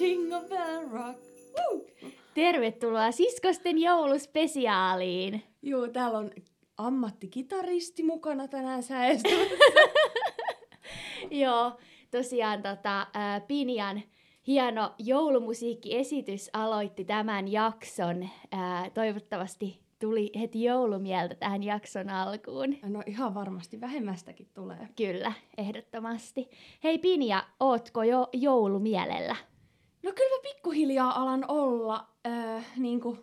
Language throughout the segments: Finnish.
Jingle bell rock. Woo! Tervetuloa siskosten jouluspesiaaliin. Joo, täällä on ammattikitaristi mukana tänään säestä. Joo, tosiaan tota, ää, Pinjan hieno joulumusiikkiesitys aloitti tämän jakson. Toivottavasti tuli heti joulumieltä tähän jakson alkuun. No ihan varmasti vähemmästäkin tulee. Kyllä, ehdottomasti. Hei Pinja, ootko jo joulumielellä? No kyllä mä pikkuhiljaa alan olla äh, niin kuin,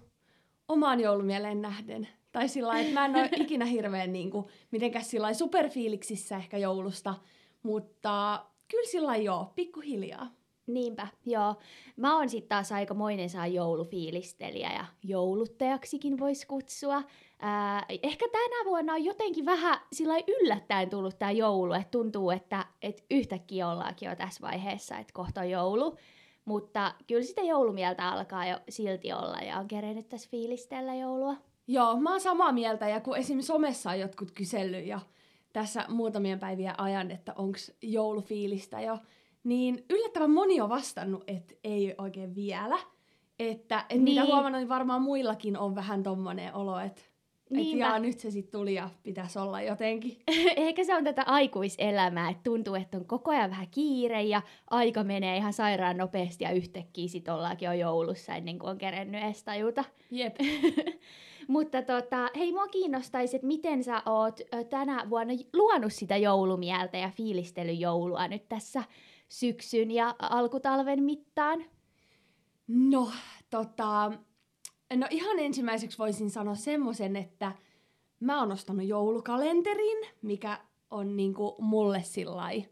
omaan joulumieleen nähden. Tai sillä että mä en ole ikinä hirveän niin kuin, mitenkään sillä superfiiliksissä ehkä joulusta, mutta kyllä sillä joo, pikkuhiljaa. Niinpä, joo. Mä oon sitten taas aikamoinen saa joulufiilistelijä ja jouluttajaksikin voisi kutsua. Ää, ehkä tänä vuonna on jotenkin vähän sillä yllättäen tullut tämä joulu, että tuntuu, että et yhtäkkiä ollaankin jo tässä vaiheessa, että kohta on joulu. Mutta kyllä sitä joulumieltä alkaa jo silti olla ja on kerennyt tässä fiilistellä joulua. Joo, mä oon samaa mieltä ja kun esim. somessa on jotkut kysellyt ja tässä muutamien päivien ajan, että onko joulufiilistä jo, niin yllättävän moni on vastannut, että ei oikein vielä. Että et niin. mitä huomannut, niin varmaan muillakin on vähän tommonen olo, että et jaa, nyt se sitten tuli ja pitäisi olla jotenkin. Ehkä se on tätä aikuiselämää, että tuntuu, että on koko ajan vähän kiire ja aika menee ihan sairaan nopeasti ja yhtäkkiä sitten ollaankin jo joulussa ennen kuin on kerennyt edes tajuta. Jep. Mutta tota, hei, mua kiinnostaisi, että miten sä oot tänä vuonna luonut sitä joulumieltä ja fiilistelyjoulua nyt tässä syksyn ja alkutalven mittaan? No, tota, no ihan ensimmäiseksi voisin sanoa semmoisen, että mä oon ostanut joulukalenterin, mikä on niinku mulle sillai,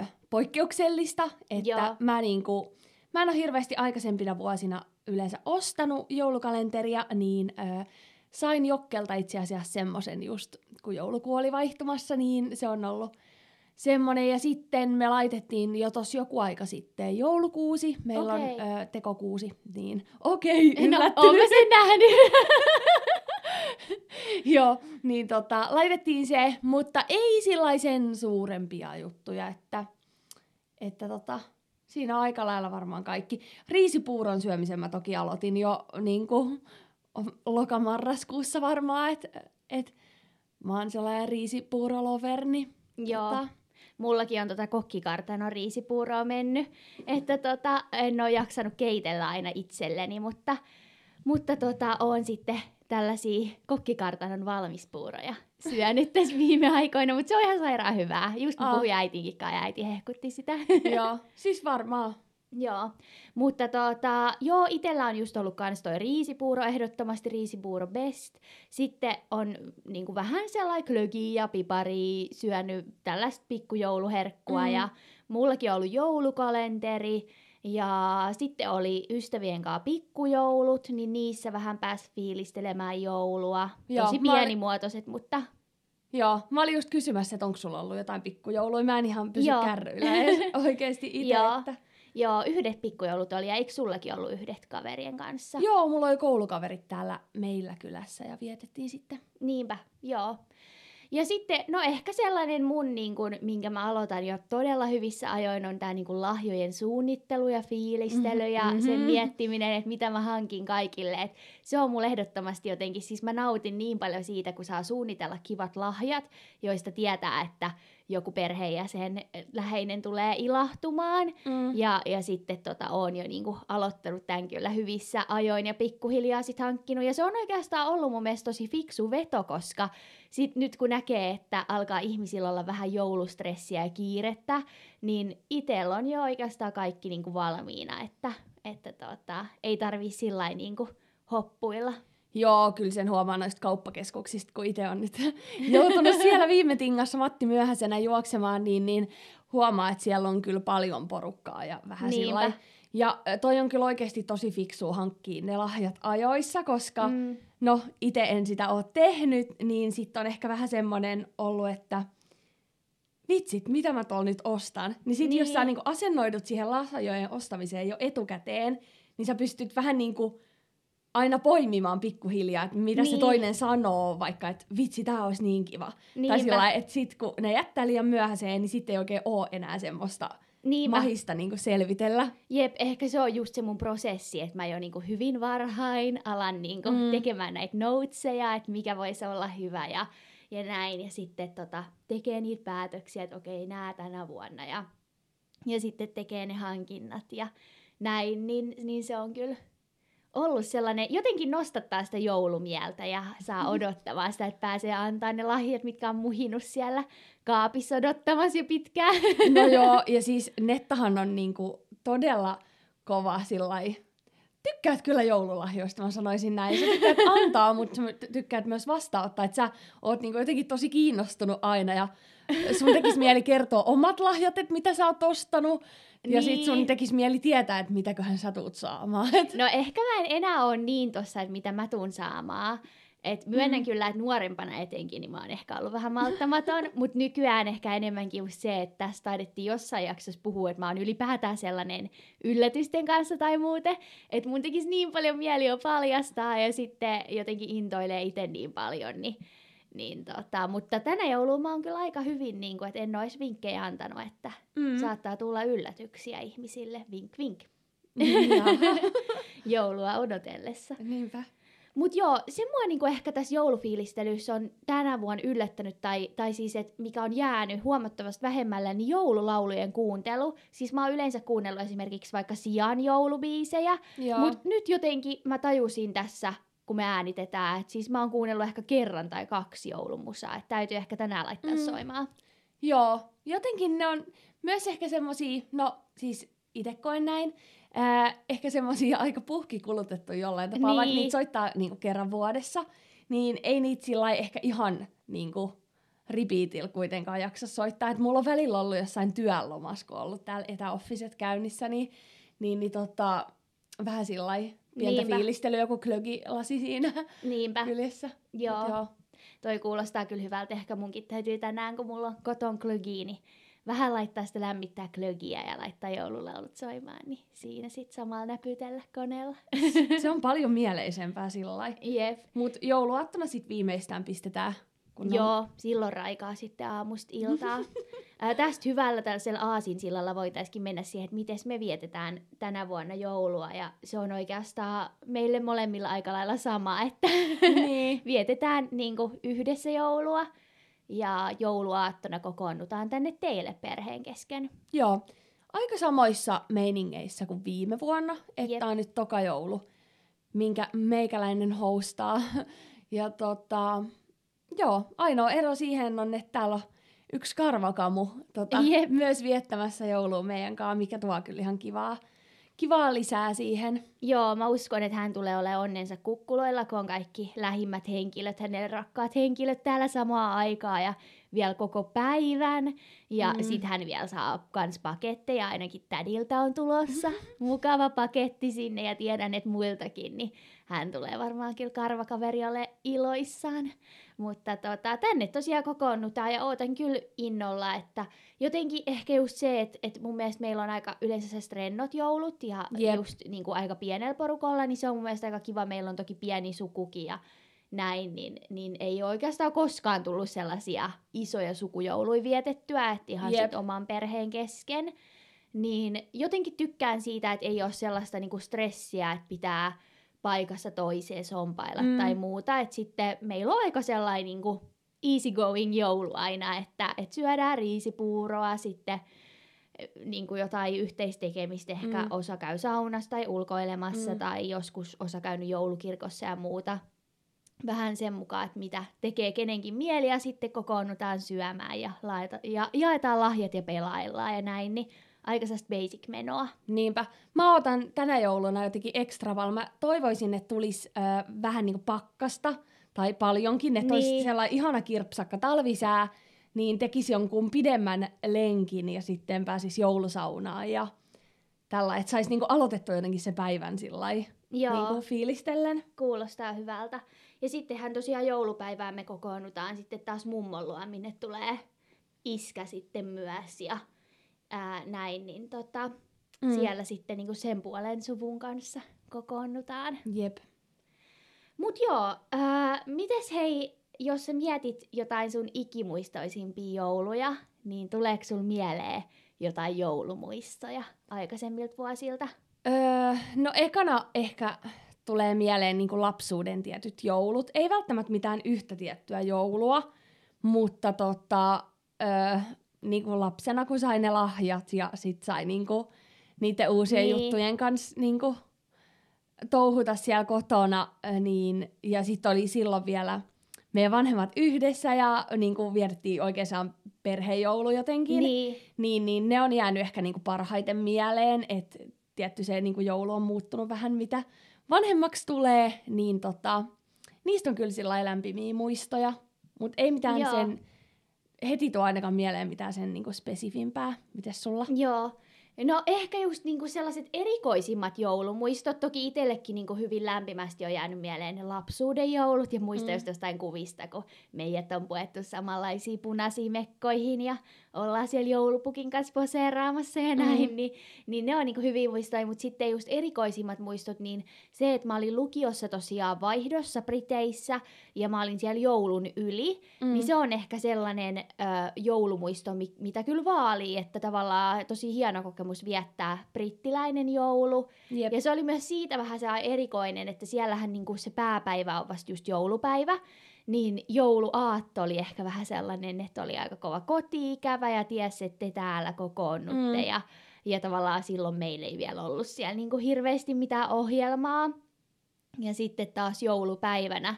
ö, poikkeuksellista, että Joo. mä, niinku, mä en ole hirveästi aikaisempina vuosina yleensä ostanut joulukalenteria, niin ö, sain Jokkelta itse asiassa semmoisen just, kun jouluku oli vaihtumassa, niin se on ollut semmonen. Ja sitten me laitettiin jo tossa joku aika sitten joulukuusi. Meillä okay. on ö, tekokuusi. Niin okei, okay, yllättynyt. No, sen nähnyt? Joo, niin tota, laitettiin se, mutta ei sellaisen suurempia juttuja, että, että tota, siinä on aika lailla varmaan kaikki. Riisipuuron syömisen mä toki aloitin jo niin kuin, lokamarraskuussa varmaan, että et, mä oon sellainen riisipuuroloverni. Joo. Tota, mullakin on tota kokkikartano riisipuuroa mennyt, että tota, en ole jaksanut keitellä aina itselleni, mutta, mutta tota, on sitten tällaisia kokkikartanon valmispuuroja syönyt tässä viime aikoina, mutta se on ihan sairaan hyvää. Just oh. puhuin äitinkin ja äiti hehkutti sitä. Joo, siis varmaan. Joo, mutta tota, joo, itellä on just ollut kans toi riisipuuro, ehdottomasti riisipuuro best. Sitten on niinku vähän sellainen klögi ja pipari, syönyt tällaista pikkujouluherkkua mm. ja mullakin on ollut joulukalenteri. Ja sitten oli ystävien kanssa pikkujoulut, niin niissä vähän pääsi fiilistelemään joulua. Joo, Tosi pienimuotoiset, olin... mutta... Joo, mä olin just kysymässä, että onko sulla ollut jotain pikkujouluja. Mä en ihan pysy Joo. kärryillä oikeasti itse. Että... Joo, yhdet pikkujoulut oli, ja eikö sullakin ollut yhdet kaverien kanssa? Joo, mulla oli koulukaverit täällä meillä kylässä ja vietettiin sitten. Niinpä, joo. Ja sitten, no ehkä sellainen mun, niin kun, minkä mä aloitan jo todella hyvissä ajoin, on tämä niin lahjojen suunnittelu ja fiilistely mm-hmm. ja sen miettiminen, että mitä mä hankin kaikille. Et se on mulle ehdottomasti jotenkin, siis mä nautin niin paljon siitä, kun saa suunnitella kivat lahjat, joista tietää, että joku perheenjäsen läheinen tulee ilahtumaan. Mm. Ja, ja sitten tota, oon jo niinku aloittanut tämän kyllä hyvissä ajoin ja pikkuhiljaa sit hankkinut. Ja se on oikeastaan ollut mun mielestä tosi fiksu veto, koska sit nyt kun näkee, että alkaa ihmisillä olla vähän joulustressiä ja kiirettä, niin itsellä on jo oikeastaan kaikki niinku valmiina, että, että tota, ei tarvii sillä niinku hoppuilla. Joo, kyllä sen huomaa noista kauppakeskuksista, kun itse on nyt joutunut siellä viime tingassa Matti myöhäisenä juoksemaan, niin, niin huomaa, että siellä on kyllä paljon porukkaa ja vähän sillä Ja toi on kyllä oikeasti tosi fiksu hankkia ne lahjat ajoissa, koska mm. no itse en sitä ole tehnyt, niin sitten on ehkä vähän semmoinen ollut, että vitsit, mitä mä tuolla nyt ostan. Niin sitten niin. jos sä niin. niinku asennoidut siihen lahjojen ostamiseen jo etukäteen, niin sä pystyt vähän niin kuin aina poimimaan pikkuhiljaa, että mitä niin. se toinen sanoo, vaikka että vitsi, tämä olisi niin kiva. Niinpä. Tai sillä että sit kun ne jättää liian myöhäiseen, niin sitten ei oikein ole enää semmoista Niinpä. mahista niin selvitellä. Jep, ehkä se on just se mun prosessi, että mä jo niin hyvin varhain alan niin mm. tekemään näitä noteseja, että mikä voisi olla hyvä ja, ja näin. Ja sitten tota, tekee niitä päätöksiä, että okei, nää tänä vuonna ja, ja sitten tekee ne hankinnat ja näin, niin, niin se on kyllä ollut sellainen, jotenkin nostattaa sitä joulumieltä ja saa mm. odottamaan sitä, että pääsee antaa ne lahjat, mitkä on muhinut siellä kaapissa odottamassa jo pitkään. No joo, ja siis Nettahan on niinku todella kova sillai, tykkäät kyllä joululahjoista, mä sanoisin näin. Sä tykkäät antaa, mutta sä tykkäät myös vastaanottaa, että sä oot niinku jotenkin tosi kiinnostunut aina ja sun tekisi mieli kertoa omat lahjat, että mitä sä oot ostanut. Ja niin. sit sun niin. tekisi mieli tietää, että mitäköhän sä tuut saamaan. No ehkä mä en enää ole niin tossa, että mitä mä tuun saamaan. Et myönnän mm. kyllä, että nuorempana etenkin niin mä oon ehkä ollut vähän malttamaton, mutta nykyään ehkä enemmänkin se, että tästä taidettiin jossain jaksossa puhua, että mä oon ylipäätään sellainen yllätysten kanssa tai muuten, että mun tekisi niin paljon mieli jo paljastaa ja sitten jotenkin intoilee itse niin paljon, niin niin tota, mutta tänä jouluna mä oon kyllä aika hyvin, niin kuin, että en olisi vinkkejä antanut, että mm. saattaa tulla yllätyksiä ihmisille. Vink, vink. Joulua odotellessa. Niinpä. Mutta joo, se mua niinku ehkä tässä joulufiilistelyssä on tänä vuonna yllättänyt, tai, tai siis, että mikä on jäänyt huomattavasti vähemmällä, niin joululaulujen kuuntelu. Siis mä oon yleensä kuunnellut esimerkiksi vaikka Sian joulubiisejä, mutta nyt jotenkin mä tajusin tässä kun me äänitetään. Et siis mä oon kuunnellut ehkä kerran tai kaksi joulumusaa, että täytyy ehkä tänään laittaa mm. soimaan. Joo, jotenkin ne on myös ehkä semmosia, no siis itse koen näin, äh, ehkä semmosia aika puhkikulutettu jollain tapaa, niin. vaikka niitä soittaa niinku kerran vuodessa, niin ei niitä sillä ehkä ihan niinku repeatillä kuitenkaan jaksa soittaa. Et mulla on välillä ollut jossain työlomassa, kun on ollut täällä etäoffiset käynnissä, niin, niin, niin tota, vähän sillä pientä Niinpä. fiilistelyä, joku klögilasi siinä Niinpä. kyljessä. Joo. joo. Toi kuulostaa kyllä hyvältä. Ehkä munkin täytyy tänään, kun mulla on koton klögi, niin vähän laittaa sitä lämmittää klögiä ja laittaa joululaulut soimaan, niin siinä sitten samalla näpytellä koneella. Se on paljon mieleisempää sillä lailla. Jep. Mutta jouluaattona sitten viimeistään pistetään kun Joo, on... silloin raikaa sitten aamusta iltaa. Ää, tästä hyvällä tällaisella aasinsillalla voitaisiin mennä siihen, että miten me vietetään tänä vuonna joulua. Ja se on oikeastaan meille molemmilla aika lailla sama, että niin. vietetään niin kuin, yhdessä joulua. Ja jouluaattona kokoonnutaan tänne teille perheen kesken. Joo, aika samoissa meiningeissä kuin viime vuonna. Että on nyt toka joulu, minkä meikäläinen hostaa. ja tota, Joo, ainoa ero siihen on, että täällä on yksi karvakamu tota, myös viettämässä joulua meidän kanssa, mikä tuo kyllä ihan kivaa, kivaa lisää siihen. Joo, mä uskon, että hän tulee olemaan onnensa kukkuloilla, kun on kaikki lähimmät henkilöt, hänen rakkaat henkilöt täällä samaa aikaa ja vielä koko päivän. Ja mm. sitten hän vielä saa kans paketteja, ainakin tädiltä on tulossa. Mukava paketti sinne ja tiedän, että muiltakin, niin hän tulee varmaan kyllä karvakaveri iloissaan. Mutta tota, tänne tosiaan kokoonnutaan ja ootan kyllä innolla, että jotenkin ehkä just se, että, että mun mielestä meillä on aika yleensä se rennot joulut ja yep. just niin kuin aika pienellä porukolla, niin se on mun mielestä aika kiva. Meillä on toki pieni sukuki ja näin, niin, niin ei oikeastaan koskaan tullut sellaisia isoja sukujouluja vietettyä, että ihan sit oman perheen kesken. Niin jotenkin tykkään siitä, että ei ole sellaista niinku stressiä, että pitää paikassa toiseen sompailla mm. tai muuta. Että sitten meillä on aika sellainen niin kuin easygoing joulu aina, että, että syödään riisipuuroa, sitten eh, niin kuin jotain yhteistekemistä, ehkä mm. osa käy saunassa tai ulkoilemassa mm. tai joskus osa käynyt joulukirkossa ja muuta. Vähän sen mukaan, että mitä tekee kenenkin mieli ja sitten kokoonnutaan syömään ja, laita, ja jaetaan lahjat ja pelaillaan ja näin, niin aika basic menoa. Niinpä. Mä otan tänä jouluna jotenkin ekstra val. Mä toivoisin, että tulisi äh, vähän niinku pakkasta tai paljonkin, että niin. olisi sellainen ihana kirpsakka talvisää, niin tekisi jonkun pidemmän lenkin ja sitten pääsisi joulusaunaan ja tällä, että saisi niinku aloitettua jotenkin se päivän sillä niinku fiilistellen. Kuulostaa hyvältä. Ja sittenhän tosiaan joulupäivään me kokoonnutaan sitten taas mummon minne tulee iskä sitten myös ja ää, näin, niin tota, mm. siellä sitten niinku sen puolen suvun kanssa kokoonnutaan. Jep. Mut joo, ää, mites hei, jos sä mietit jotain sun ikimuistoisimpia jouluja, niin tuleeko sul mieleen jotain joulumuistoja aikaisemmilta vuosilta? Öö, no ekana ehkä tulee mieleen niin lapsuuden tietyt joulut. Ei välttämättä mitään yhtä tiettyä joulua, mutta tota, öö, niin kuin lapsena kun sai ne lahjat ja sit sai niin kuin, niiden uusien niin. juttujen kanssa niin kuin, touhuta siellä kotona, niin, ja sitten oli silloin vielä meidän vanhemmat yhdessä ja niin kuin vietettiin oikeastaan perhejoulu jotenkin, niin. Niin, niin ne on jäänyt ehkä niin kuin parhaiten mieleen, että tietty se niin kuin joulu on muuttunut vähän mitä vanhemmaksi tulee, niin tota, niistä on kyllä sillä lämpimiä muistoja, mutta ei mitään Joo. sen, heti tuo ainakaan mieleen mitään sen niin kuin spesifimpää. Mites sulla? Joo, No ehkä just niinku sellaiset erikoisimmat joulumuistot. Toki itsellekin niinku hyvin lämpimästi on jäänyt mieleen ne lapsuuden joulut ja muista mm. just jostain kuvista, kun meidät on puettu samanlaisiin punaisiin mekkoihin ja ollaan siellä joulupukin kanssa poseeraamassa ja näin, mm. niin, niin ne on niinku hyvin muistoja, mutta sitten just erikoisimmat muistot, niin se, että mä olin lukiossa tosiaan vaihdossa Briteissä ja mä olin siellä joulun yli, mm. niin se on ehkä sellainen ö, joulumuisto, mi- mitä kyllä vaalii, että tavallaan tosi hieno kokemus viettää brittiläinen joulu. Jep. Ja se oli myös siitä vähän se erikoinen, että siellähän niinku se pääpäivä on vasta just joulupäivä, niin jouluaatto oli ehkä vähän sellainen, että oli aika kova kotiikävä ja tiesi, että te täällä kokoonnutte mm. ja, ja tavallaan silloin meillä ei vielä ollut siellä niin kuin hirveästi mitään ohjelmaa. Ja sitten taas joulupäivänä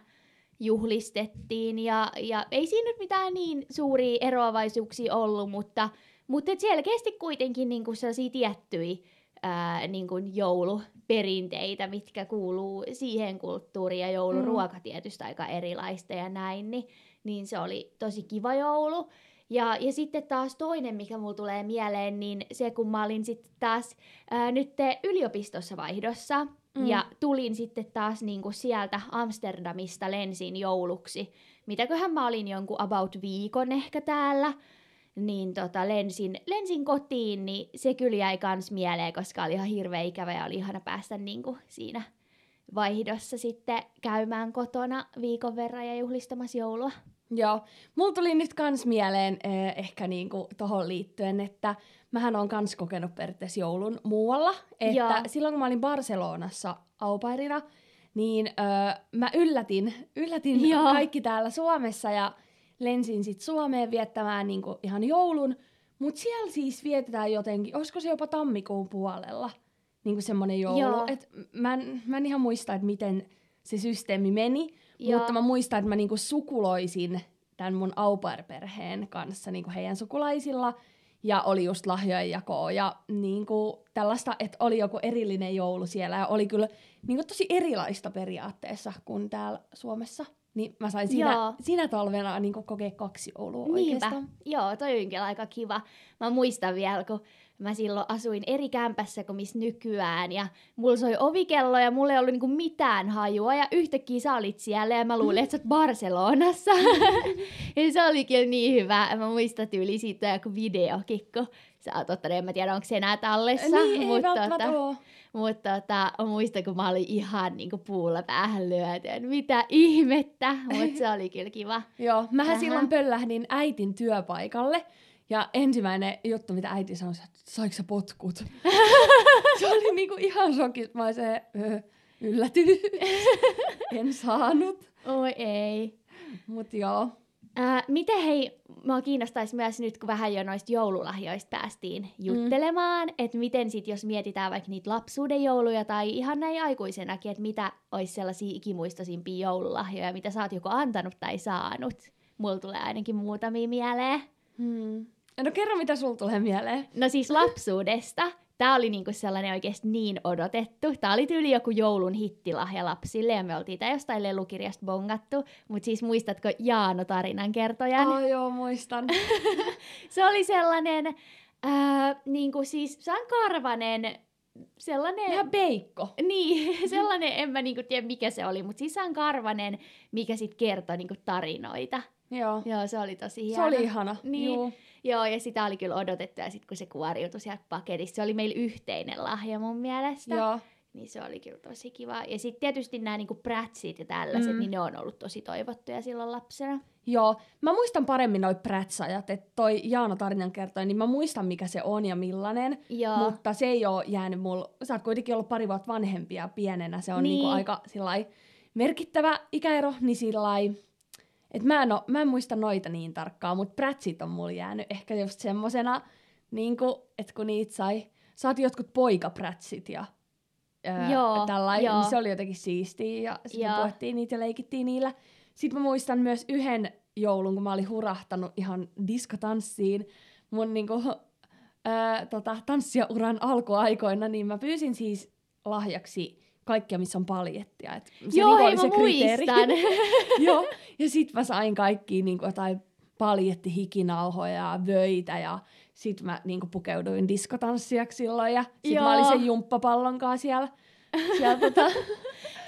juhlistettiin ja, ja ei siinä nyt mitään niin suuria eroavaisuuksia ollut, mutta, mutta selkeästi kuitenkin niin kuin sellaisia tiettyjä ää, niin kuin jouluperinteitä, mitkä kuuluu siihen kulttuuriin ja jouluruoka mm. tietysti aika erilaista ja näin, niin, niin se oli tosi kiva joulu. Ja, ja sitten taas toinen, mikä mulla tulee mieleen, niin se kun mä olin sitten taas ää, nyt yliopistossa vaihdossa, mm. ja tulin sitten taas niinku sieltä Amsterdamista lensin jouluksi. Mitäköhän mä olin jonkun about viikon ehkä täällä niin tota, lensin, lensin kotiin, niin se kyllä jäi kans mieleen, koska oli ihan hirveä ikävä ja oli ihana päästä niin kuin siinä vaihdossa sitten käymään kotona viikon verran ja juhlistamassa joulua. Joo, mulla tuli nyt kans mieleen eh, ehkä niinku tohon liittyen, että mähän on kans kokenut periaatteessa joulun muualla. Että Joo. silloin kun mä olin Barcelonassa aupairina, niin öö, mä yllätin, yllätin Joo. kaikki täällä Suomessa ja lensin sitten Suomeen viettämään niinku ihan joulun, mutta siellä siis vietetään jotenkin, olisiko se jopa tammikuun puolella, niinku semmoinen joulu. Et mä, en, mä en ihan muista, että miten se systeemi meni, Joo. mutta mä muistan, että mä niinku sukuloisin tämän mun au perheen kanssa niinku heidän sukulaisilla, ja oli just lahjojen jakoa ja niinku tällaista, että oli joku erillinen joulu siellä, ja oli kyllä niinku tosi erilaista periaatteessa kuin täällä Suomessa. Niin mä sain siinä, Joo. siinä talvena niin kokea kaksi joulua Niinpä. oikeastaan. Joo, toi onkin aika kiva. Mä muistan vielä, kun mä silloin asuin eri kämpässä kuin missä nykyään, ja mulla soi ovikello, ja mulla ei ollut niinku mitään hajua, ja yhtäkkiä sä olit siellä, ja mä luulin, että sä oot Barcelonassa. ja se oli kyllä niin hyvä. Mä muistan tyyli siitä joku videokin, kun sä oot ottanut, en mä tiedä onko se enää tallessa. Niin, mutta ei tota, mutta tota, muistan, kun mä olin ihan niin kuin puulla päähän lyötön. Mitä ihmettä, mutta se oli kyllä kiva. Joo, mähän Tähän. silloin pöllähdin äitin työpaikalle. Ja ensimmäinen juttu, mitä äiti sanoi, että saiko sä potkut? se oli niinku ihan shokis. Mä se ylläty. en saanut. Oi ei. Mut joo. Ää, miten hei, mua kiinnostaisi myös nyt, kun vähän jo noista joululahjoista päästiin juttelemaan, mm. että miten sitten, jos mietitään vaikka niitä lapsuuden jouluja tai ihan näin aikuisenakin, että mitä olisi sellaisia ikimuistoisimpia joululahjoja, mitä sä oot joko antanut tai saanut. Mulla tulee ainakin muutamia mieleen. Hmm. No kerro, mitä sulla tulee mieleen. No siis lapsuudesta. Tämä oli niinku sellainen oikeasti niin odotettu. Tämä oli tyyli joku joulun hittilahja lapsille ja me oltiin tämä jostain lelukirjasta bongattu. Mutta siis muistatko Jaano tarinan kertojan? Oh, joo, muistan. se oli sellainen, äh, niinku siis sankarvanen sellainen... Vähän peikko. Niin, sellainen, en mä niinku tiedä mikä se oli, mutta siis karvanen, mikä sitten kertoi niinku tarinoita. Joo. Joo, se oli tosi hieno. Se oli ihana. Niin. Joo. Joo, ja sitä oli kyllä odotettu, ja sitten kun se kuoriutui sieltä paketista, se oli meillä yhteinen lahja mun mielestä. Joo. niin se oli kyllä tosi kiva. Ja sitten tietysti nämä niinku prätsit ja tällaiset, mm. niin ne on ollut tosi toivottuja silloin lapsena. Joo, mä muistan paremmin noi prätsajat, että toi Jaana Tarinan kertoi, niin mä muistan mikä se on ja millainen, Joo. mutta se ei ole jäänyt mulla, sä oot kuitenkin ollut pari vuotta vanhempia pienenä, se on niin. niinku Niin. aika sillai, merkittävä ikäero, niin sillai, että mä, en oo- mä en muista noita niin tarkkaan, mutta prätsit on mulla jäänyt ehkä just semmosena, niinku, että kun niitä sai, saati jotkut poikaprätsit ja öö, Joo, tällainen, joo. niin se oli jotenkin siistiä ja sitten puettiin niitä ja leikittiin niillä. Sitten mä muistan myös yhden joulun, kun mä olin hurahtanut ihan diskotanssiin mun niinku, ää, tota, tanssijauran alkuaikoina, niin mä pyysin siis lahjaksi kaikkea, missä on paljettia. Et se Joo, niinku hei, oli se kriteeri. Joo, ja sit mä sain kaikki niinku jotain paljetti hikinauhoja ja vöitä ja sit mä niinku pukeuduin diskotanssijaksi silloin ja sit mä olin Joo. sen jumppapallon kanssa siellä, siellä tota,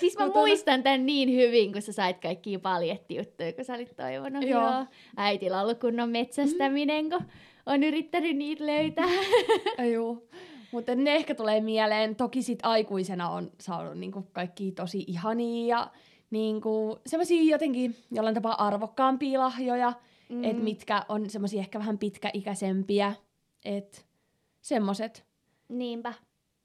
Siis mä Kotona. muistan tän niin hyvin, kun sä sait kaikkia paljettijuttuja, kun sä olit toivonut. Joo. Joo. Äitillä on ollut kunnon metsästäminen, kun on yrittänyt niitä löytää. Joo. Mutta ne ehkä tulee mieleen. Toki sit aikuisena on saanut niinku kaikki tosi ihania ja niinku, semmoisia jotenkin jollain tapaa arvokkaampia lahjoja, mm. et mitkä on semmoisia ehkä vähän pitkäikäisempiä. Et semmoset. Niinpä.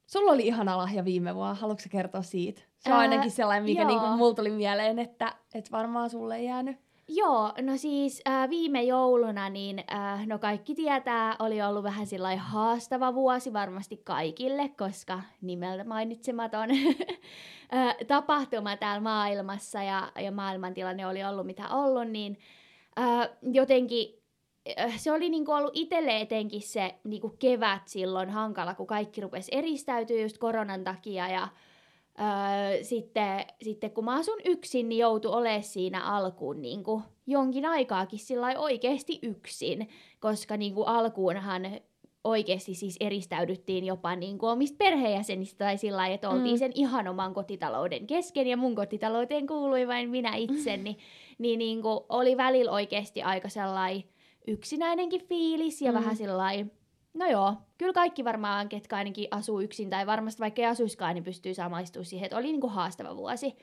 Sulla oli ihana lahja viime vuonna. Haluatko kertoa siitä? Se on Ää, ainakin sellainen, mikä joo. niinku mulla tuli mieleen, että et varmaan sulle ei jäänyt. Joo, no siis äh, viime jouluna, niin äh, no kaikki tietää, oli ollut vähän sillä haastava vuosi varmasti kaikille, koska nimeltä mainitsematon äh, tapahtuma täällä maailmassa ja, ja maailmantilanne oli ollut mitä ollut, niin äh, jotenkin äh, se oli niinku ollut itselle etenkin se niinku kevät silloin hankala, kun kaikki rupesi eristäytyä just koronan takia ja Öö, sitten, sitten kun mä asun yksin, niin joutui olemaan siinä alkuun niin kuin jonkin aikaakin sillä oikeasti yksin, koska niin kuin alkuunhan oikeasti siis eristäydyttiin jopa niin kuin omista perheenjäsenistä tai sillä lailla, että oltiin Mm. sen ihan oman kotitalouden kesken ja mun kotitalouteen kuului vain minä itse, niin, niin, niin kuin oli välillä oikeasti aika sellainen yksinäinenkin fiilis ja mm. vähän sellainen No joo, kyllä kaikki varmaan, ketkä ainakin asuu yksin tai varmasti vaikka ei asuiskaan, niin pystyy samaistumaan siihen, että oli niinku haastava vuosi.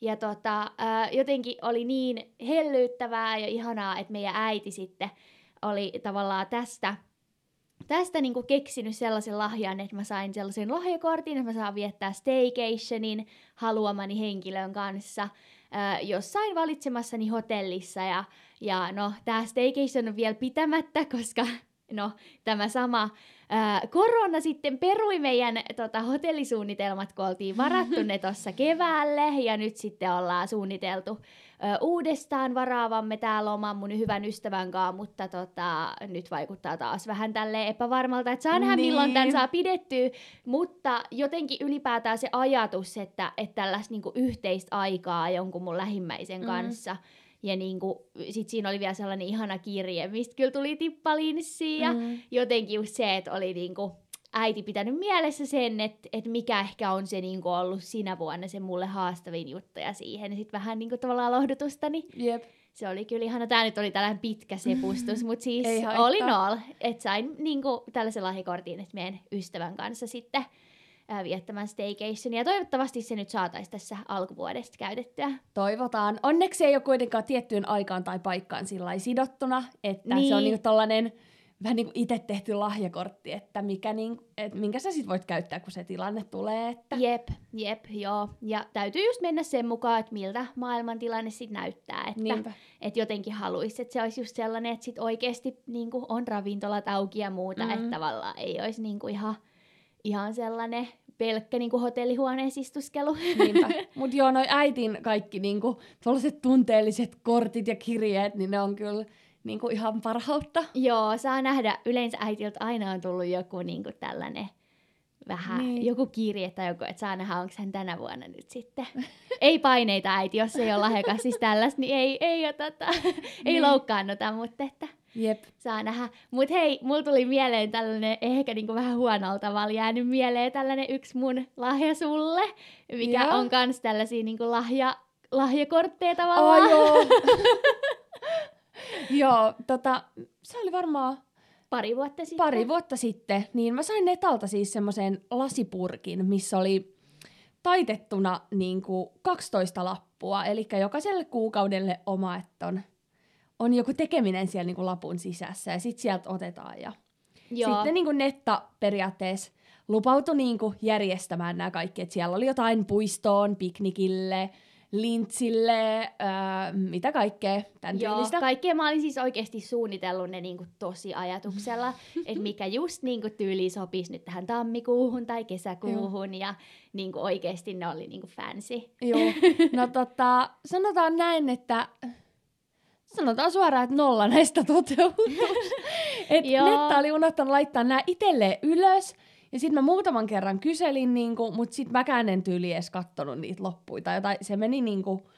Ja tota, jotenkin oli niin hellyyttävää ja ihanaa, että meidän äiti sitten oli tavallaan tästä, tästä niinku keksinyt sellaisen lahjan, että mä sain sellaisen lahjakortin, että mä saan viettää staycationin haluamani henkilön kanssa jossain valitsemassani hotellissa. Ja, ja no, tämä staycation on vielä pitämättä, koska no, tämä sama ää, korona sitten perui meidän tota, hotellisuunnitelmat, kun oltiin varattu ne tuossa keväälle, ja nyt sitten ollaan suunniteltu ö, uudestaan varaavamme tää loma mun hyvän ystävän kanssa, mutta tota, nyt vaikuttaa taas vähän tälle epävarmalta, että saa nähdä Niin. milloin tämän saa pidettyä, mutta jotenkin ylipäätään se ajatus, että, että tällaista niinku yhteistä aikaa jonkun mun lähimmäisen Mm. kanssa, ja niinku, sit siinä oli vielä sellainen ihana kirje, mistä kyllä tuli tippalinssi ja Mm. jotenkin just se, että oli niinku äiti pitänyt mielessä sen, että, että mikä ehkä on se niinku ollut sinä vuonna se mulle haastavin juttu ja siihen sitten vähän niinku tavallaan lohdutusta, niin Jep. se oli kyllä ihana. Tämä nyt oli tällainen pitkä sepustus, mutta siis oli noll, että sain niinku tällaisen lahjakortin, että meidän ystävän kanssa sitten ää, viettämään staycation. Ja toivottavasti se nyt saataisiin tässä alkuvuodesta käytettyä. Toivotaan. Onneksi ei ole kuitenkaan tiettyyn aikaan tai paikkaan sillä sidottuna, että niin. se on Niin. niinku tollanen vähän niin itse tehty lahjakortti, että mikä niin, et minkä sä sit voit käyttää, kun se tilanne tulee. Että... Jep, jep, joo. Ja täytyy just mennä sen mukaan, että miltä maailmantilanne sitten näyttää. Että Niinpä. et jotenkin haluaisi, että se olisi just sellainen, että sit oikeasti niin on ravintolat auki ja muuta, Mm. että tavallaan ei olisi niin ihan, ihan sellainen pelkkä niin hotellihuoneen istuskelu. Niinpä. Mut joo, noi äitin kaikki niinku, tuollaiset tunteelliset kortit ja kirjeet, niin ne on kyllä niinku ihan parhautta. Joo, saa nähdä. Yleensä äitiltä aina on tullut joku niin kuin tällainen vähän, Niin. joku kirje tai joku, että saa nähdä, onko hän tänä vuonna nyt sitten. ei paineita äiti, jos ei ole lahjakas siis tällaista, niin ei, ei, oteta, ei Niin. loukkaannuta, mutta että Jep. saa nähdä. Mutta hei, mulla tuli mieleen tällainen ehkä niinku vähän huonolla tavalla jäänyt mieleen tällainen yksi mun lahja sulle, mikä Joo. on kans tällaisia niinku lahja, lahjakortteja tavallaan. Oh, joo. joo, tota, se oli varmaan Pari vuotta sitten. pari vuotta sitten, niin mä sain Netalta siis semmoisen lasipurkin, missä oli taitettuna niin kuin 12 lappua, eli jokaiselle kuukaudelle oma, että on, joku tekeminen siellä niin kuin lapun sisässä, ja sitten sieltä otetaan. Ja Joo. Sitten niin kuin Netta periaatteessa lupautui niin kuin järjestämään nämä kaikki, että siellä oli jotain puistoon, piknikille, lintsille, öö, mitä kaikkea, tämän Joo, tyylistä. kaikkea mä olin siis oikeasti suunnitellut ne niinku tosi ajatuksella, että mikä just niinku tyyli sopisi nyt tähän tammikuuhun tai kesäkuuhun, Joo. ja niinku oikeasti ne oli niinku fancy. Joo, no tota, sanotaan näin, että sanotaan suoraan, että nolla näistä toteutuu. Et Netta oli unohtanut laittaa nämä itselleen ylös, ja sitten mä muutaman kerran kyselin, niinku, mutta sitten mäkään en tyyli edes kattonut niitä loppuja. Tai jotain, se meni niinku...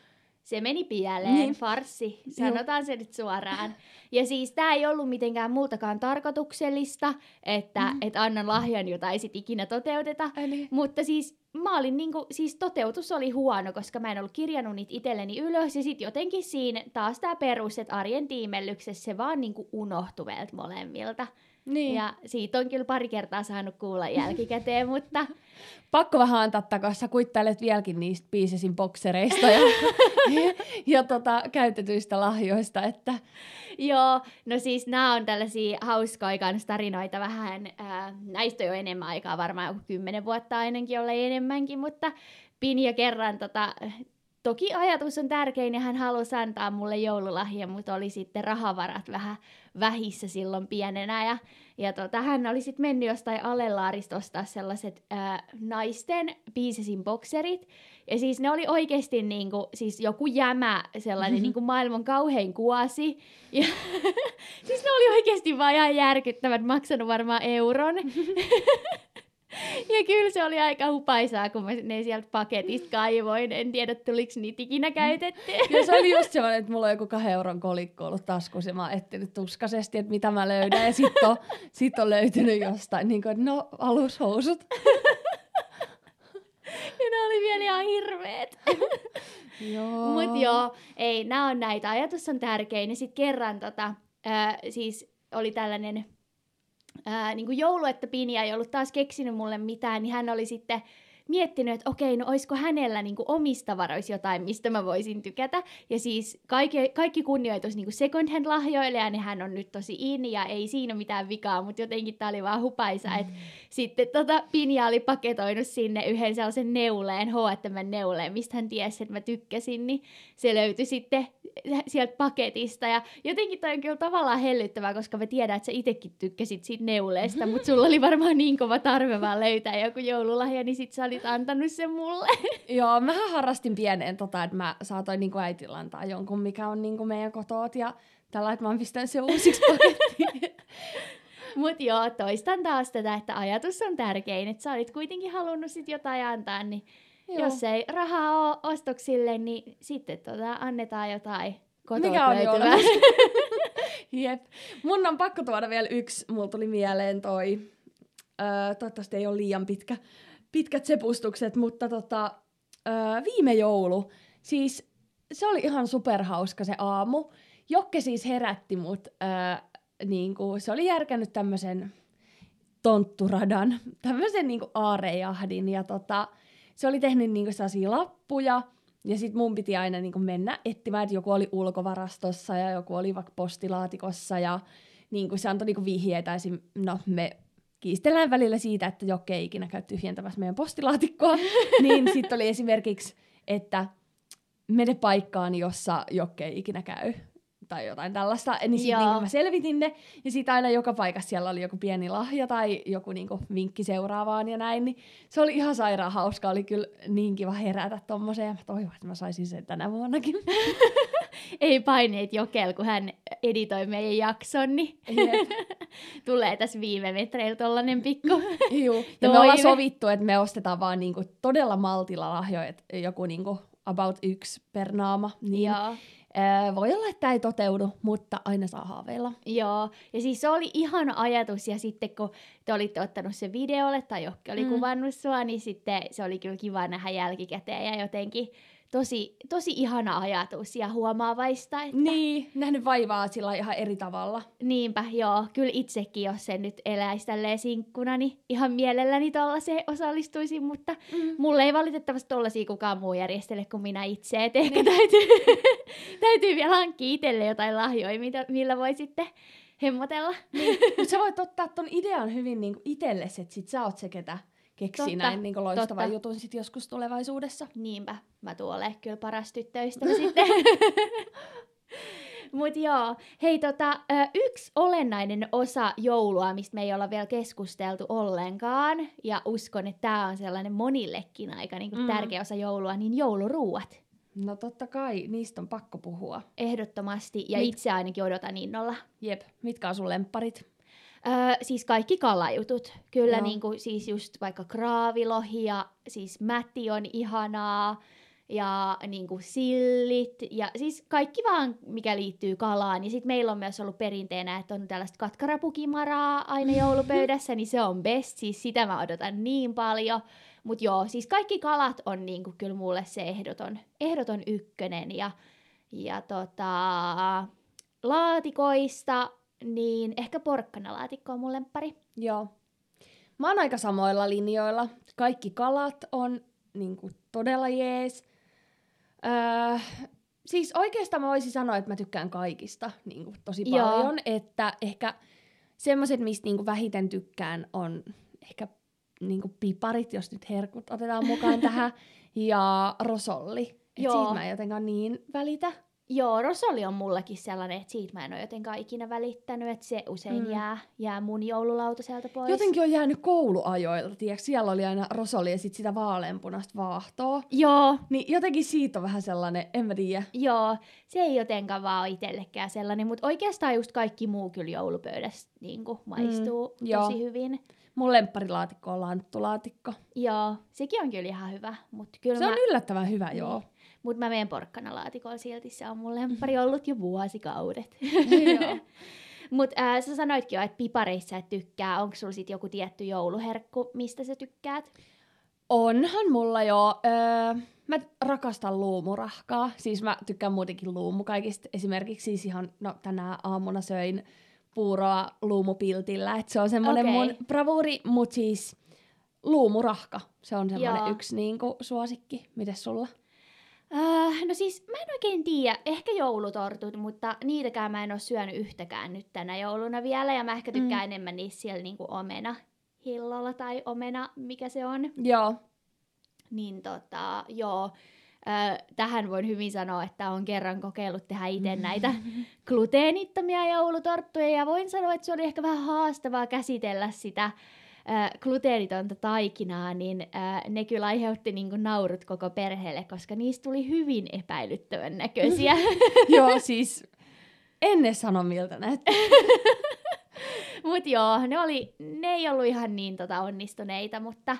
Se meni pieleen, niin. farsi, sanotaan se nyt suoraan. Ja siis tämä ei ollut mitenkään muutakaan tarkoituksellista, että mm. et annan lahjan, jota ei sit ikinä toteuteta. Eli... Mutta siis mä olin niinku, siis toteutus oli huono, koska mä en ollut kirjannut niitä itselleni ylös. Ja sitten jotenkin siinä taas tämä perus, että arjen tiimellyksessä se vaan niinku unohtui molemmilta. Niin. Ja siitä on kyllä pari kertaa saanut kuulla jälkikäteen, mutta... Pakko vähän antaa takaisin, sä kuittailet vieläkin niistä biisesin boksereista ja, ja, ja tota, käytetyistä lahjoista, että... Joo, no siis nämä on tällaisia hauskoja tarinoita vähän, äh, näistä on jo enemmän aikaa, varmaan joku kymmenen vuotta ainakin, jolle enemmänkin, mutta Pinja kerran tota, toki ajatus on tärkein ja hän halusi antaa mulle joululahja, mutta oli sitten rahavarat vähän vähissä silloin pienenä. Ja, ja tota, hän oli sitten mennyt jostain Alelaarista ostaa sellaiset ää, naisten piisesin bokserit. Ja siis ne oli oikeasti niinku, siis joku jämä, sellainen mm-hmm. niinku maailman kauhein kuosi. Ja siis ne oli oikeasti vaan ihan järkyttävät, maksanut varmaan euron. Ja kyllä se oli aika hupaisaa, kun mä ne sieltä paketista kaivoin. En tiedä, tuliko niitä ikinä käytetty. Ja se oli just semmoinen, että mulla on joku kahden euron kolikko ollut taskussa ja mä oon etsinyt tuskaisesti, että mitä mä löydän. Ja sit on, sit on löytynyt jostain, niin kuin, no alushousut. Ja ne oli vielä ihan hirveet. joo. Mut joo, ei, nämä on näitä. Ajatus on tärkein. Ja sitten kerran tota, ää, siis oli tällainen ää, niin kuin joulu, että Pinja ei ollut taas keksinyt mulle mitään, niin hän oli sitten miettinyt, että okei, no olisiko hänellä niin kuin omista varoissa jotain, mistä mä voisin tykätä. Ja siis kaikki, kaikki kunnioitus niin kuin second hand lahjoille, ja hän on nyt tosi in, ja ei siinä mitään vikaa, mutta jotenkin tää oli vaan hupaisa, mm. että sitten tota, Pinja oli paketoinut sinne yhden sellaisen neuleen, H&M neuleen, mistä hän tiesi, että mä tykkäsin, niin se löytyi sitten sieltä paketista. Ja jotenkin toi on kyllä tavallaan hellyttävää, koska mä tiedän, että sä itsekin tykkäsit siitä neuleesta, mutta sulla oli varmaan niin kova tarve vaan löytää joku joululahja, niin sit sä olit antanut sen mulle. Joo, mä harrastin pieneen tota, että mä saatoin niinku äitillä antaa jonkun, mikä on niinku meidän kotoot ja tällä, että mä oon pistänyt se uusiksi pakettiin. Mut joo, toistan taas tätä, että ajatus on tärkein, että sä olit kuitenkin halunnut sit jotain antaa, niin Joo. Jos ei rahaa ole ostoksille, niin sitten tota, annetaan jotain kotoa Mikä on löytyvää. Jep. Mun on pakko tuoda vielä yksi, mulla tuli mieleen toi, öö, toivottavasti ei ole liian pitkä, pitkät sepustukset, mutta tota, öö, viime joulu, siis se oli ihan superhauska se aamu. Jokke siis herätti mut, öö, niin kuin, se oli järkännyt tämmöisen tontturadan, tämmöisen niin aarejahdin ja tota, se oli tehnyt niinku sellaisia lappuja, ja sitten mun piti aina niinku mennä etsimään, että joku oli ulkovarastossa ja joku oli vaikka postilaatikossa, ja niinku se antoi niinku vihjeitä. Esim, no, me kiistellään välillä siitä, että Jokke ei ikinä käy tyhjentämässä meidän postilaatikkoa, niin sitten oli esimerkiksi, että mene paikkaan, jossa Jokke ei ikinä käy tai jotain tällaista, niin sitten niinku mä selvitin ne, ja sitten aina joka paikassa siellä oli joku pieni lahja tai joku niinku vinkki seuraavaan ja näin, niin se oli ihan sairaan hauska, oli kyllä niin kiva herätä tommoseen, ja mä toivon, että mä saisin sen tänä vuonnakin. Ei paineet Jokel, kun hän editoi meidän jakson, niin tulee tässä viime metreillä tollanen pikku Juu, ja me ollaan sovittu, että me ostetaan vaan niinku todella maltilla lahjoja, joku niinku about yksi per naama, niin Joo. Öö, voi olla, että tämä ei toteudu, mutta aina saa haaveilla. Joo, ja siis se oli ihana ajatus, ja sitten kun te olitte ottanut se videolle, tai Jokki oli mm. kuvannut sua, niin sitten se oli kyllä kiva nähdä jälkikäteen, ja jotenkin tosi, tosi ihana ajatus ja huomaavaista. Että... Niin, nähnyt vaivaa sillä ihan eri tavalla. Niinpä, joo. Kyllä itsekin, jos sen nyt eläisi tälleen sinkkuna, niin ihan mielelläni tollaiseen osallistuisin, mutta mm. mulle ei valitettavasti tollaisia kukaan muu järjestele kuin minä itse. Et ehkä niin. täytyy, täytyy vielä hankkia itselle jotain lahjoja, mitä, millä voi sitten hemmotella. Niin. Mutta sä voit ottaa ton idean hyvin niinku itsellesi, että sit sä oot se, ketä keksii totta, näin niin loistavan totta. jutun sit joskus tulevaisuudessa. Niinpä, mä tuolle kyllä paras tyttöystävä sitten. Mutta joo, hei tota, yksi olennainen osa joulua, mistä me ei olla vielä keskusteltu ollenkaan, ja uskon, että tämä on sellainen monillekin aika niin mm. tärkeä osa joulua, niin jouluruuat. No totta kai, niistä on pakko puhua. Ehdottomasti, ja Mit... itse ainakin odotan innolla. Jep, mitkä on sun lempparit? Öö, siis kaikki kalajutut. Kyllä niin kuin, siis just vaikka kraavilohi ja siis mätti on ihanaa ja niin kuin sillit ja siis kaikki vaan, mikä liittyy kalaan. Ja sitten meillä on myös ollut perinteenä, että on tällaista katkarapukimaraa aina joulupöydässä, niin se on best. Siis sitä mä odotan niin paljon. Mutta joo, siis kaikki kalat on niin kuin kyllä mulle se ehdoton, ehdoton ykkönen. Ja, ja tota, laatikoista niin ehkä porkkanalaatikko on mun lemppari. Joo. Mä oon aika samoilla linjoilla. Kaikki kalat on niin kuin, todella jees. Öö, siis oikeastaan mä voisin sanoa, että mä tykkään kaikista niin kuin, tosi paljon. Joo. Että ehkä semmoiset, mistä niin kuin, vähiten tykkään, on ehkä niin kuin, piparit, jos nyt herkut otetaan mukaan tähän, ja rosolli. Et siitä mä en jotenkaan niin välitä. Joo, Rosoli on mullakin sellainen, että siitä mä en ole jotenkaan ikinä välittänyt, että se usein mm. jää, jää mun joululautaselta pois. Jotenkin on jäänyt kouluajoilta, tiedätkö? Siellä oli aina Rosoli ja sitten sitä vaaleanpunasta vaahtoa. Joo. Niin jotenkin siitä on vähän sellainen, en mä tiedä. Joo, se ei jotenkaan vaan itsellekään sellainen, mutta oikeastaan just kaikki muu kyllä joulupöydässä niin maistuu mm, tosi joo. hyvin. Mun lempparilaatikko on lanttulaatikko. Joo, sekin on kyllä ihan hyvä. Mut kyllä se mä... on yllättävän hyvä, niin. joo. Mutta mä menen porkkanalaatikolla silti, se on mun lempari ollut jo vuosikaudet. Mutta äh, sä sanoitkin jo, että pipareissa et tykkää. Onko sulla sit joku tietty jouluherkku, mistä sä tykkäät? Onhan mulla jo. Öö, mä rakastan luumurahkaa. Siis mä tykkään muutenkin luumu kaikista. Esimerkiksi siis ihan, no tänään aamuna söin puuroa luumupiltillä. Et se on semmoinen okay. mun bravuuri, mutta siis luumurahka. Se on semmoinen yksi niinku, suosikki. Mites sulla? Uh, no siis mä en oikein tiedä, ehkä joulutortut, mutta niitäkään mä en ole syönyt yhtäkään nyt tänä jouluna vielä, ja mä ehkä tykkään mm. enemmän niissä siellä niinku omena hillolla tai omena, mikä se on. Joo. Niin tota, joo. Ö, tähän voin hyvin sanoa, että on kerran kokeillut tehdä itse näitä gluteenittomia joulutorttuja, ja voin sanoa, että se oli ehkä vähän haastavaa käsitellä sitä äh, gluteenitonta taikinaa, niin äh, ne kyllä aiheutti niin kuin naurut koko perheelle, koska niistä tuli hyvin epäilyttävän näköisiä. joo, siis en sano miltä näyttää. Mut joo, ne, oli, ne ei ollut ihan niin tota, onnistuneita, mutta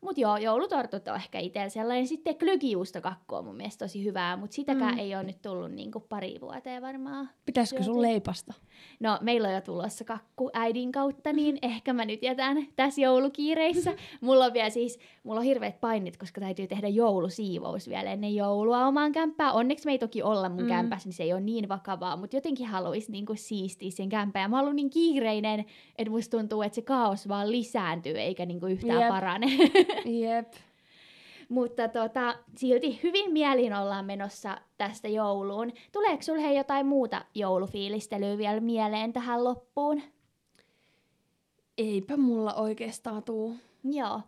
mutta joo, joulutortut on ehkä itsellä sellainen. Sitten glögijuustokakku on mun mielestä tosi hyvää, mutta sitäkään mm. ei ole nyt tullut niinku pari vuoteen varmaan. Pitäisikö sun leipasta? No, meillä on jo tulossa kakku äidin kautta, niin ehkä mä nyt jätän tässä joulukiireissä. mulla on vielä siis, mulla on hirveät painit, koska täytyy tehdä joulusiivous vielä ennen joulua omaan kämppään. Onneksi me ei toki olla mun mm. kämpässä, niin se ei ole niin vakavaa, mutta jotenkin haluaisi niinku siistiä sen kämpää. Mä oon niin kiireinen, että musta tuntuu, että se kaos vaan lisääntyy eikä niinku yhtään Jep. parane. Jep. Mutta tota, silti hyvin mielin ollaan menossa tästä jouluun. Tuleeko sinulle jotain muuta joulufiilistelyä vielä mieleen tähän loppuun? Eipä mulla oikeastaan tuu. Joo.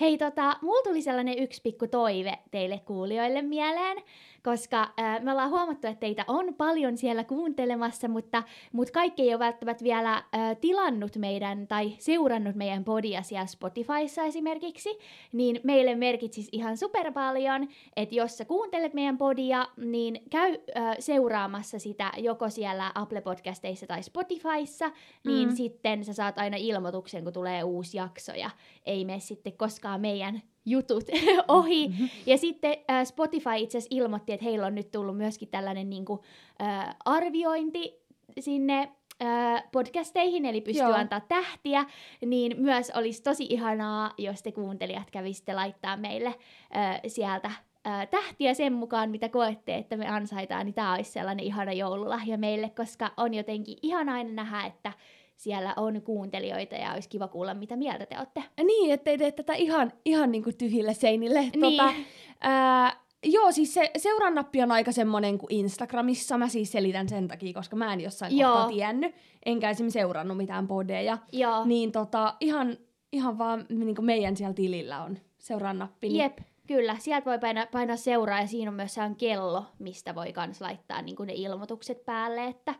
Hei, tota, mulla tuli sellainen yksi pikku toive teille kuulijoille mieleen koska äh, me ollaan huomattu, että teitä on paljon siellä kuuntelemassa, mutta, mutta kaikki ei ole välttämättä vielä tilannut meidän tai seurannut meidän podia siellä Spotifyssa esimerkiksi, niin meille merkitsisi ihan super paljon, että jos sä kuuntelet meidän podia, niin käy seuraamassa sitä joko siellä Apple Podcasteissa tai Spotifyssa, niin mm. sitten sä saat aina ilmoituksen, kun tulee uusi jakso ja ei mene sitten koskaan meidän jutut ohi. Mm-hmm. Ja sitten äh, Spotify itse asiassa ilmoitti, että heillä on nyt tullut myöskin tällainen niin kuin, äh, arviointi sinne äh, podcasteihin, eli pystyy Joo. antaa tähtiä, niin myös olisi tosi ihanaa, jos te kuuntelijat kävisitte laittaa meille äh, sieltä ää, tähtiä sen mukaan, mitä koette, että me ansaitaan, niin tämä olisi sellainen ihana joululahja meille, koska on jotenkin ihan aina nähdä, että siellä on kuuntelijoita ja olisi kiva kuulla, mitä mieltä te olette. Niin, ettei tee tätä ihan, ihan niin kuin tyhjille seinille. Niin. Tota, ää, joo, siis se seurannappi on aika semmoinen kuin Instagramissa. Mä siis selitän sen takia, koska mä en jossain joo. kohtaa tiennyt. Enkä esimerkiksi seurannut mitään podeja. Joo. Niin tota, ihan, ihan vaan niin kuin meidän siellä tilillä on seurannappi. Niin... Jep, Kyllä, sieltä voi painaa, painaa seuraa ja siinä on myös sehän kello, mistä voi kans laittaa niin ne ilmoitukset päälle, että,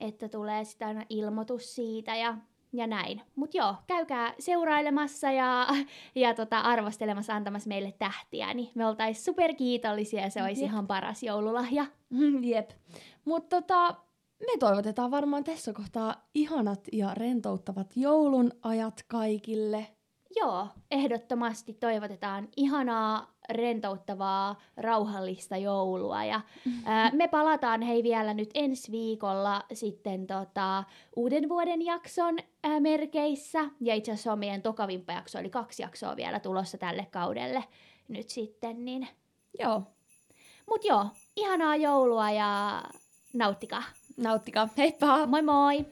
että tulee sitä aina ilmoitus siitä ja, ja näin. Mutta joo, käykää seurailemassa ja, ja tota, arvostelemassa, antamassa meille tähtiä, niin me oltaisiin superkiitollisia ja se olisi Jep. ihan paras joululahja. Jep. Mutta tota, me toivotetaan varmaan tässä kohtaa ihanat ja rentouttavat joulun ajat kaikille. Joo, ehdottomasti toivotetaan ihanaa, rentouttavaa, rauhallista joulua. Ja, ää, me palataan hei vielä nyt ensi viikolla sitten tota, uuden vuoden jakson ää, merkeissä. Ja itse asiassa on meidän tokavimppa jakso, eli kaksi jaksoa vielä tulossa tälle kaudelle nyt sitten. Niin... Joo. Mut joo, ihanaa joulua ja nauttikaa. Nauttikaa. Heippa! Moi moi!